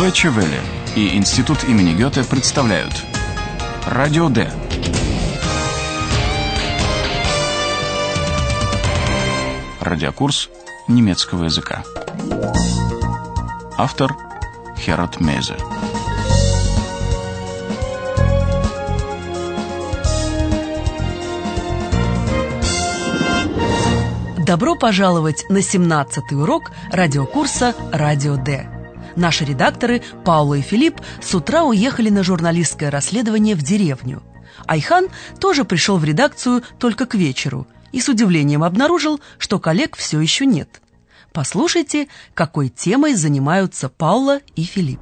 Deutsche Welle и Институт имени Гёте представляют Радио Д. Радиокурс немецкого языка. Автор Херат Мейзе. Добро пожаловать на 17-й урок радиокурса «Радио Д». Наши редакторы Паула и Филипп с утра уехали на журналистское расследование в деревню. Айхан тоже пришел в редакцию только к вечеру и с удивлением обнаружил, что коллег все еще нет. Послушайте, какой темой занимаются Паула и Филипп.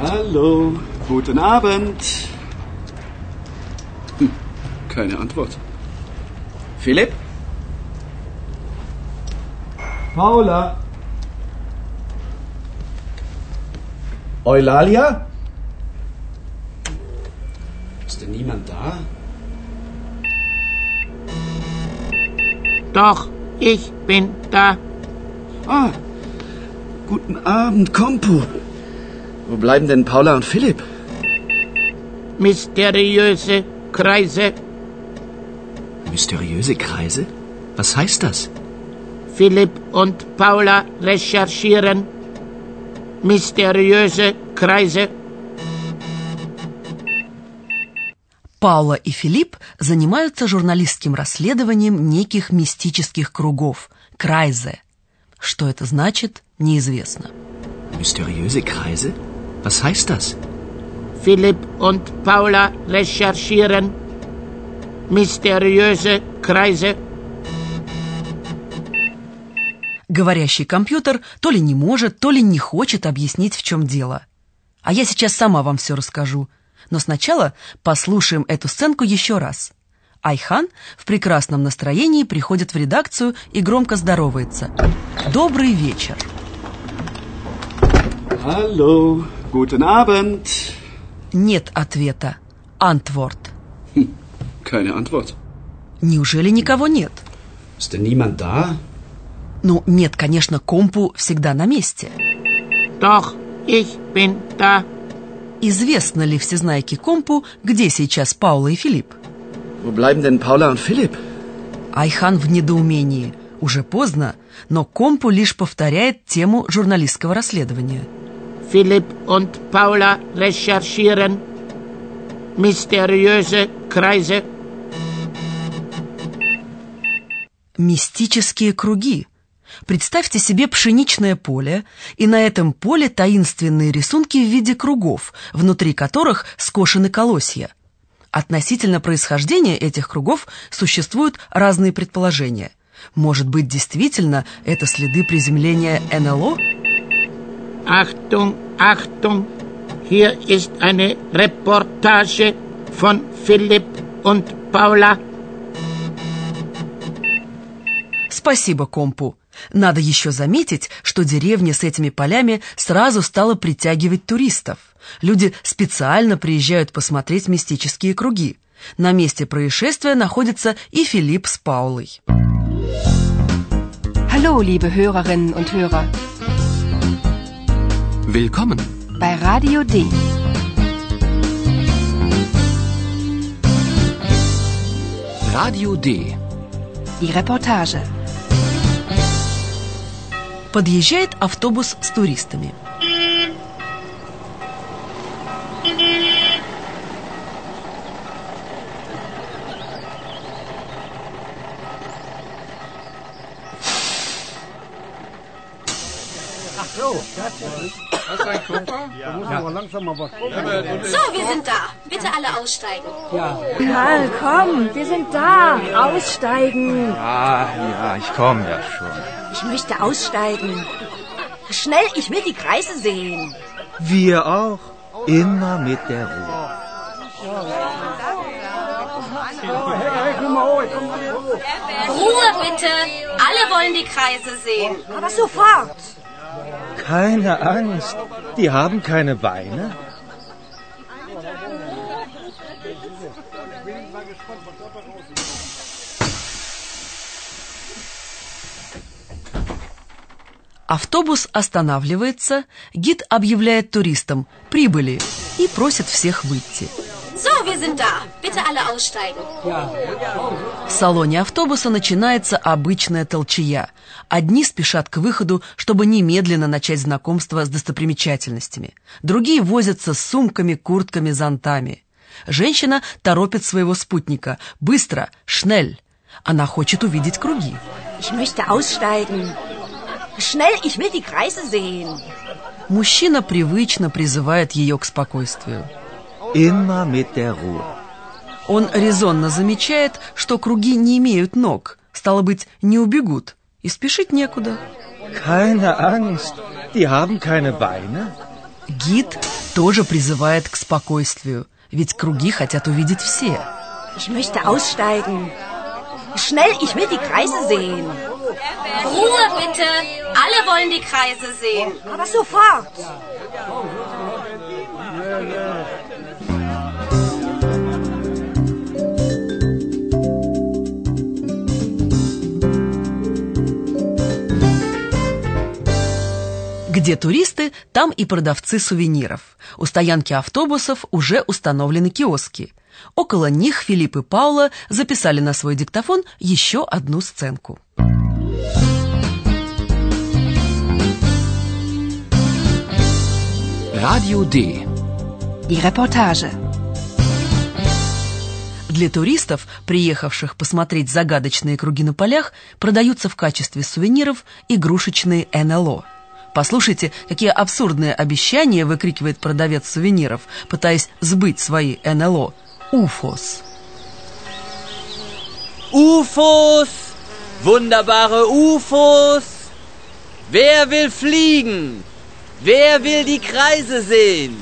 Hallo, guten Abend. Hm, keine Antwort. Philipp? Paula? Eulalia? Ist denn niemand da? Doch, ich bin da. Ah, guten Abend, Kompu. Wo bleiben denn Paula und Philipp? Mysteriöse Kreise. Mysteriöse Kreise? Was heißt das? Philipp und Paula recherchieren. Mysteriöse Kreise. Паула и Филипп занимаются журналистским расследованием неких мистических кругов – крайзе. Что это значит, неизвестно. Mysteriöse Kreise? Was heißt das? Philipp und Paula recherchieren. Mysteriöse Kreise. Говорящий компьютер то ли не может, то ли не хочет объяснить, в чем дело. А я сейчас сама вам все расскажу. Но сначала послушаем эту сценку еще раз. Айхан в прекрасном настроении приходит в редакцию и громко здоровается. «Добрый вечер!» Hallo, guten Abend. Нет ответа. Антворт. Keine Antwort. Неужели никого нет? Ist denn niemand da? Ну, нет, конечно, компу всегда на месте. Doch, ich bin da. Известно ли всезнайке компу, где сейчас Паула и Филипп? Wo bleiben denn Paula und Philipp? Айхан в недоумении. Уже поздно, но компу лишь повторяет тему журналистского расследования. Philipp und Paula recherchieren. Mysteriöse Kreise. Мистические круги. Представьте себе пшеничное поле, и на этом поле таинственные рисунки в виде кругов, внутри которых скошены колосья. Относительно происхождения этих кругов существуют разные предположения. Может быть, действительно, это следы приземления НЛО? Achtung, Achtung. Hier ist eine Reportage von Philipp und Paula. Спасибо, компу. Надо еще заметить, что деревня с этими полями сразу стала притягивать туристов. Люди специально приезжают посмотреть мистические круги. На месте происшествия находится и Филипп с Паулой. Hallo, liebe Hörerinnen und Hörer. Willkommen. Bei Radio D. Radio D. Die Reportage. Подъезжает автобус с туристами. So, wir sind da. Bitte alle aussteigen. Karl, komm, wir sind da. Aussteigen. Ah, ja, ich komme ja schon. Ich möchte aussteigen. Schnell, ich will die Kreise sehen. Wir auch. Immer mit der Ruhe. Ruhe bitte. Alle wollen die Kreise sehen. Aber sofort. Keine Angst. Die haben keine Beine. Автобус останавливается, гид объявляет туристам «прибыли» и просит всех выйти. So, wir sind da. Bitte alle aussteigen. В салоне автобуса начинается обычная толчая. Одни спешат к выходу, чтобы немедленно начать знакомство с достопримечательностями. Другие возятся с сумками, куртками, зонтами. Женщина торопит своего спутника. Быстро, шнель. Она хочет увидеть круги. Ich möchte aussteigen. Schnell, ich will die Kreise sehen. Мужчина привычно призывает ее к спокойствию. Immer mit der Ruhe. Он резонно замечает, что круги не имеют ног, стало быть, не убегут, и спешить некуда. Keine Angst, die haben keine Beine. Гид тоже призывает к спокойствию, ведь круги хотят увидеть все. Ich möchte aussteigen. Schnell, ich will die Kreise sehen. Ruhe bitte. Alle wollen die Kreise sehen. Aber sofort. Где туристы, там и продавцы сувениров. У стоянки автобусов уже установлены киоски. Около них Филипп и Паула записали на свой диктофон еще одну сценку. Radio D. Die Reportage. Для туристов, приехавших посмотреть загадочные круги на полях, продаются в качестве сувениров игрушечные НЛО. Послушайте, какие абсурдные обещания выкрикивает продавец сувениров, пытаясь сбыть свои НЛО. Уфос. UFOs! Wunderbare UFOs! Wer will fliegen? Wer will die Kreise sehen?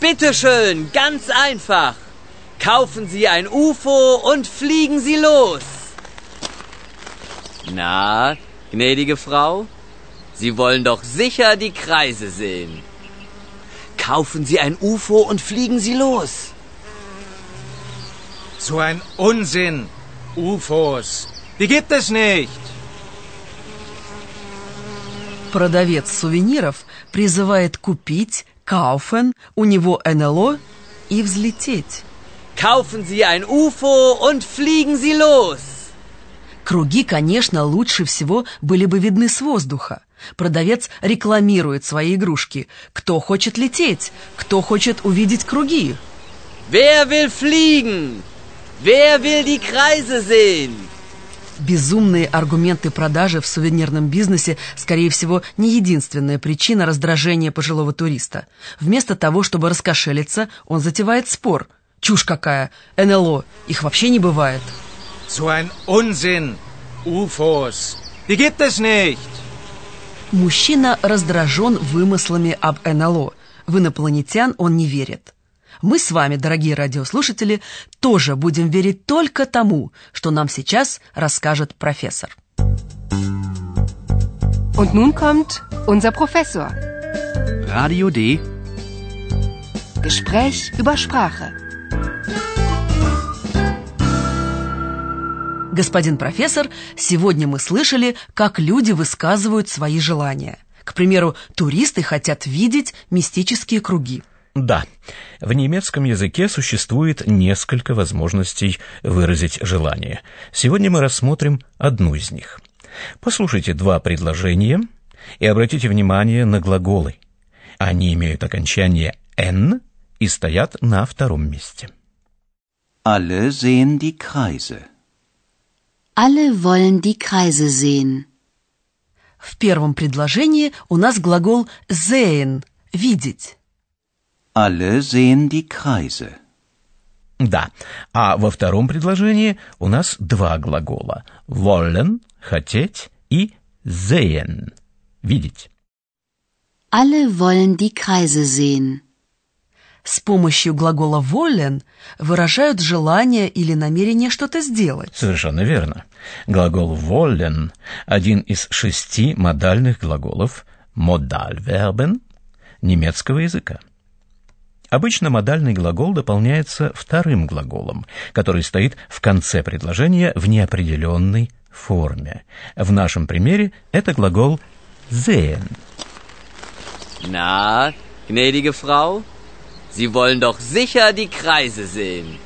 Bitteschön, ganz einfach. Kaufen Sie ein UFO und fliegen Sie los. Na, gnädige Frau, Sie wollen doch sicher die Kreise sehen. Kaufen Sie ein UFO und fliegen Sie los. So ein Unsinn. UFOs. Die gibt es nicht. Продавец сувениров призывает купить, кауфен, у него НЛО и взлететь. Kaufen Sie ein UFO und fliegen Sie los. Круги, конечно, лучше всего были бы видны с воздуха. Продавец рекламирует свои игрушки. Кто хочет лететь? Кто хочет увидеть круги? Wer will fliegen? Wer will die Kreise sehen? Безумные аргументы продажи в сувенирном бизнесе, скорее всего, не единственная причина раздражения пожилого туриста. Вместо того, чтобы раскошелиться, он затевает спор. Чушь какая! НЛО! Их вообще не бывает. So ein Unsinn. UFOs. Die gibt es nicht. Мужчина раздражен вымыслами об НЛО. В инопланетян он не верит. Мы с вами, дорогие радиослушатели, тоже будем верить только тому, что нам сейчас расскажет профессор. Und nun kommt unser Professor. Radio D. Gespräch über Sprache. Господин профессор, сегодня мы слышали, как люди высказывают свои желания. К примеру, туристы хотят видеть мистические круги. Да, в немецком языке существует несколько возможностей выразить желание. Сегодня мы рассмотрим одну из них. Послушайте два предложения и обратите внимание на глаголы. Они имеют окончание «n» и стоят на втором месте. Alle sehen die Kreise. Alle wollen die Kreise sehen. В первом предложении у нас глагол sehen – видеть. Alle sehen die Kreise. Да, а во втором предложении у нас два глагола wollen – хотеть и sehen – видеть. Alle wollen die Kreise sehen. С помощью глагола wollen выражают желание или намерение что-то сделать. Совершенно верно. Глагол wollen – один из шести модальных глаголов Modalverben немецкого языка. Обычно модальный глагол дополняется вторым глаголом, который стоит в конце предложения в неопределенной форме. В нашем примере это глагол sehen. Na, gnädige Frau, Sie wollen doch sicher die Kreise sehen.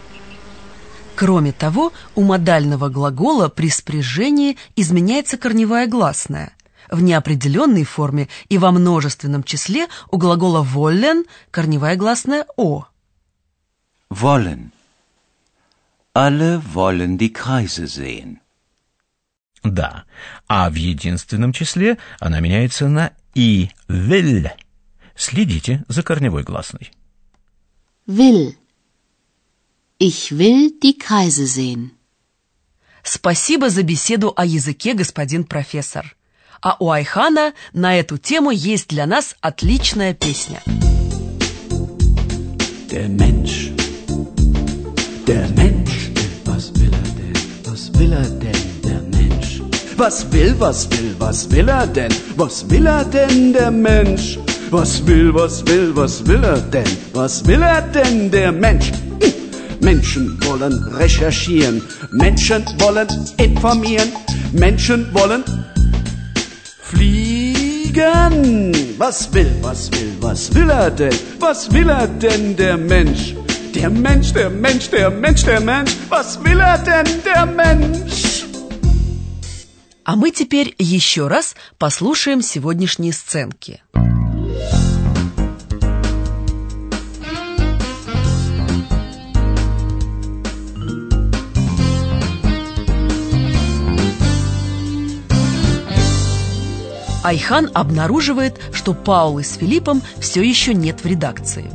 Кроме того, у модального глагола при спряжении изменяется корневая гласная. В неопределенной форме и во множественном числе у глагола wollen корневая гласная «о». Wollen. Alle wollen die Kreise sehen. Да, а в единственном числе она меняется на «и» will. Следите за корневой гласной. Will. Ich will die Kreise sehen. Спасибо за беседу о языке, господин профессор. А у Айхана на эту тему есть для нас отличная песня. Der Mensch. Der Mensch. Was will er denn? Was will er denn, der Mensch? Was will, was will, was will er denn? Was will er denn, der Mensch? Was will, was will, was will er denn? Was will er denn, der Mensch? Hm. Menschen wollen recherchieren, Menschen wollen informieren, Menschen wollen fliegen. Was will, was will, was will er denn? Was will er denn, der Mensch? Der Mensch, der Mensch, der Mensch, der Mensch. Was will er denn, der Mensch? А мы теперь еще раз послушаем сегодняшние сценки. Айхан обнаруживает, что Паулы с Филиппом все еще нет в редакции.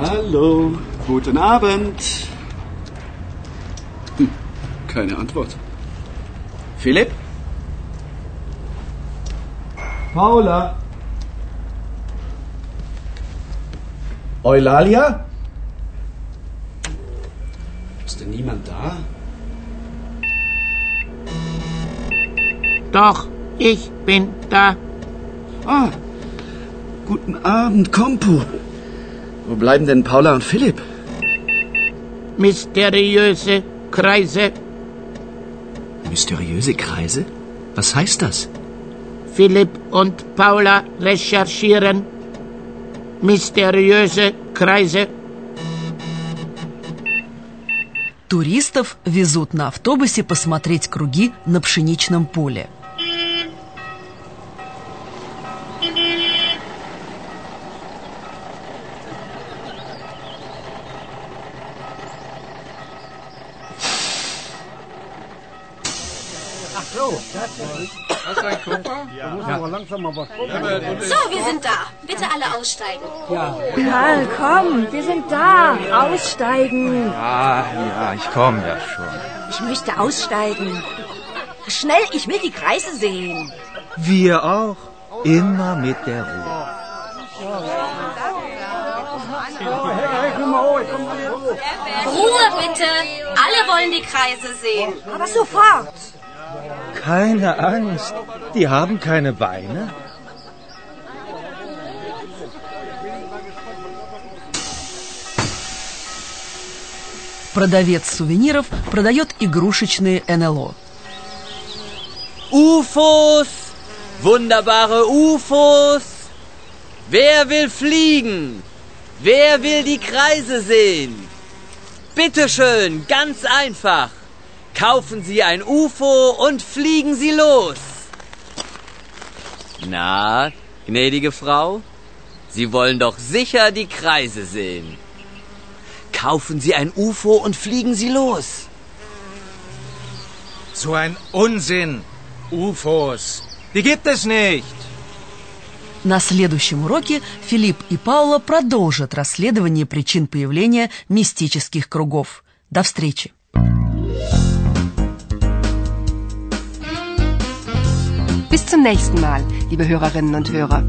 Hallo, guten Abend. Hm, keine Antwort. Philipp? Paula? Eulalia? Ist denn niemand da? Doch, ich bin da. Ah, guten Abend, Kompo. Wo bleiben denn Paula und Philipp? Mysteriöse Kreise. Mysteriöse Kreise? Was heißt das? Philipp und Paula recherchieren. Mysteriöse Kreise. Туристов везут на автобусе посмотреть круги на пшеничном поле. So, wir sind da. Bitte alle aussteigen. Karl, komm, wir sind da. Aussteigen. Ja, ja, ich komme ja schon. Ich möchte aussteigen. Schnell, ich will die Kreise sehen. Wir auch. Immer mit der Ruhe. Ruhe bitte. Alle wollen die Kreise sehen. Aber sofort. Keine Angst. Die haben keine Beine. Продавец сувениров продает игрушечные НЛО. UFOs! Wunderbare UFOs! Wer will fliegen? Wer will die Kreise sehen? Bitteschön, ganz einfach. Kaufen Sie ein UFO und fliegen Sie los. Na, gnädige Frau, Sie wollen doch sicher die Kreise sehen. Kaufen Sie ein UFO und fliegen Sie los. So ein Unsinn. UFOs. Die gibt es nicht. На следующем уроке Филипп и Паула продолжат расследование причин появления мистических кругов. До встречи! Bis zum nächsten Mal, liebe Hörerinnen und Hörer.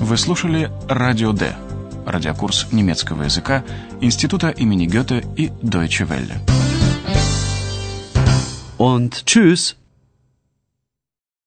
Вы слушали «Радио Д» – радиокурс немецкого языка Института имени Гёте и Deutsche Welle. Und tschüss.